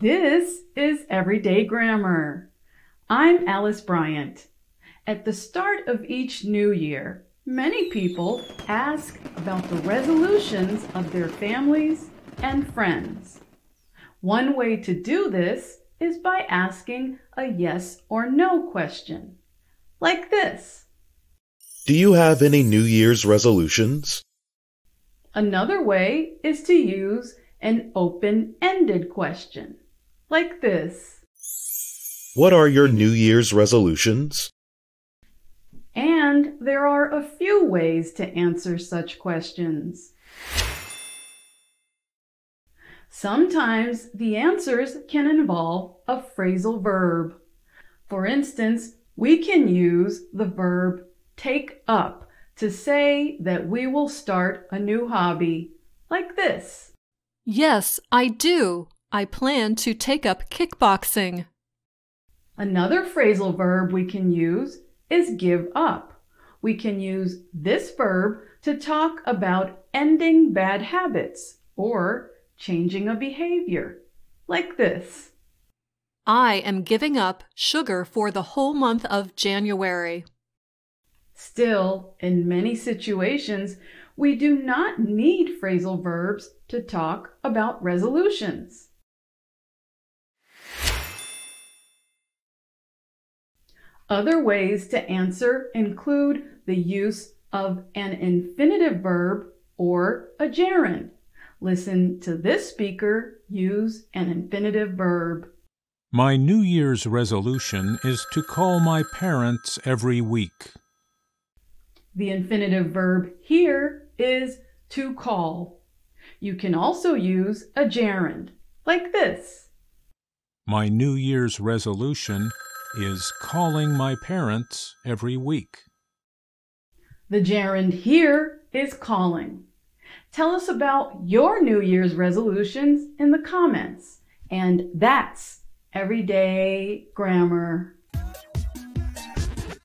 This is Everyday Grammar. I'm Alice Bryant. At the start of each new year, many people ask about the resolutions of their families and friends. One way to do this is by asking a yes or no question, like this. Do you have any New Year's resolutions? Another way is to use an open-ended question, like this. What are your New Year's resolutions? And there are a few ways to answer such questions. Sometimes the answers can involve a phrasal verb. For instance, we can use the verb take up to say that we will start a new hobby, like this. Yes, I do. I plan to take up kickboxing. Another phrasal verb we can use is give up. We can use this verb to talk about ending bad habits or changing a behavior, like this. I am giving up sugar for the whole month of January. Still, in many situations, we do not need phrasal verbs to talk about resolutions. Other ways to answer include the use of an infinitive verb or a gerund. Listen to this speaker use an infinitive verb. My New Year's resolution is to call my parents every week. The infinitive verb here is to call. You can also use a gerund, like this. My New Year's resolution is calling my parents every week. The gerund here is calling. Tell us about your New Year's resolutions in the comments. And that's everyday grammar.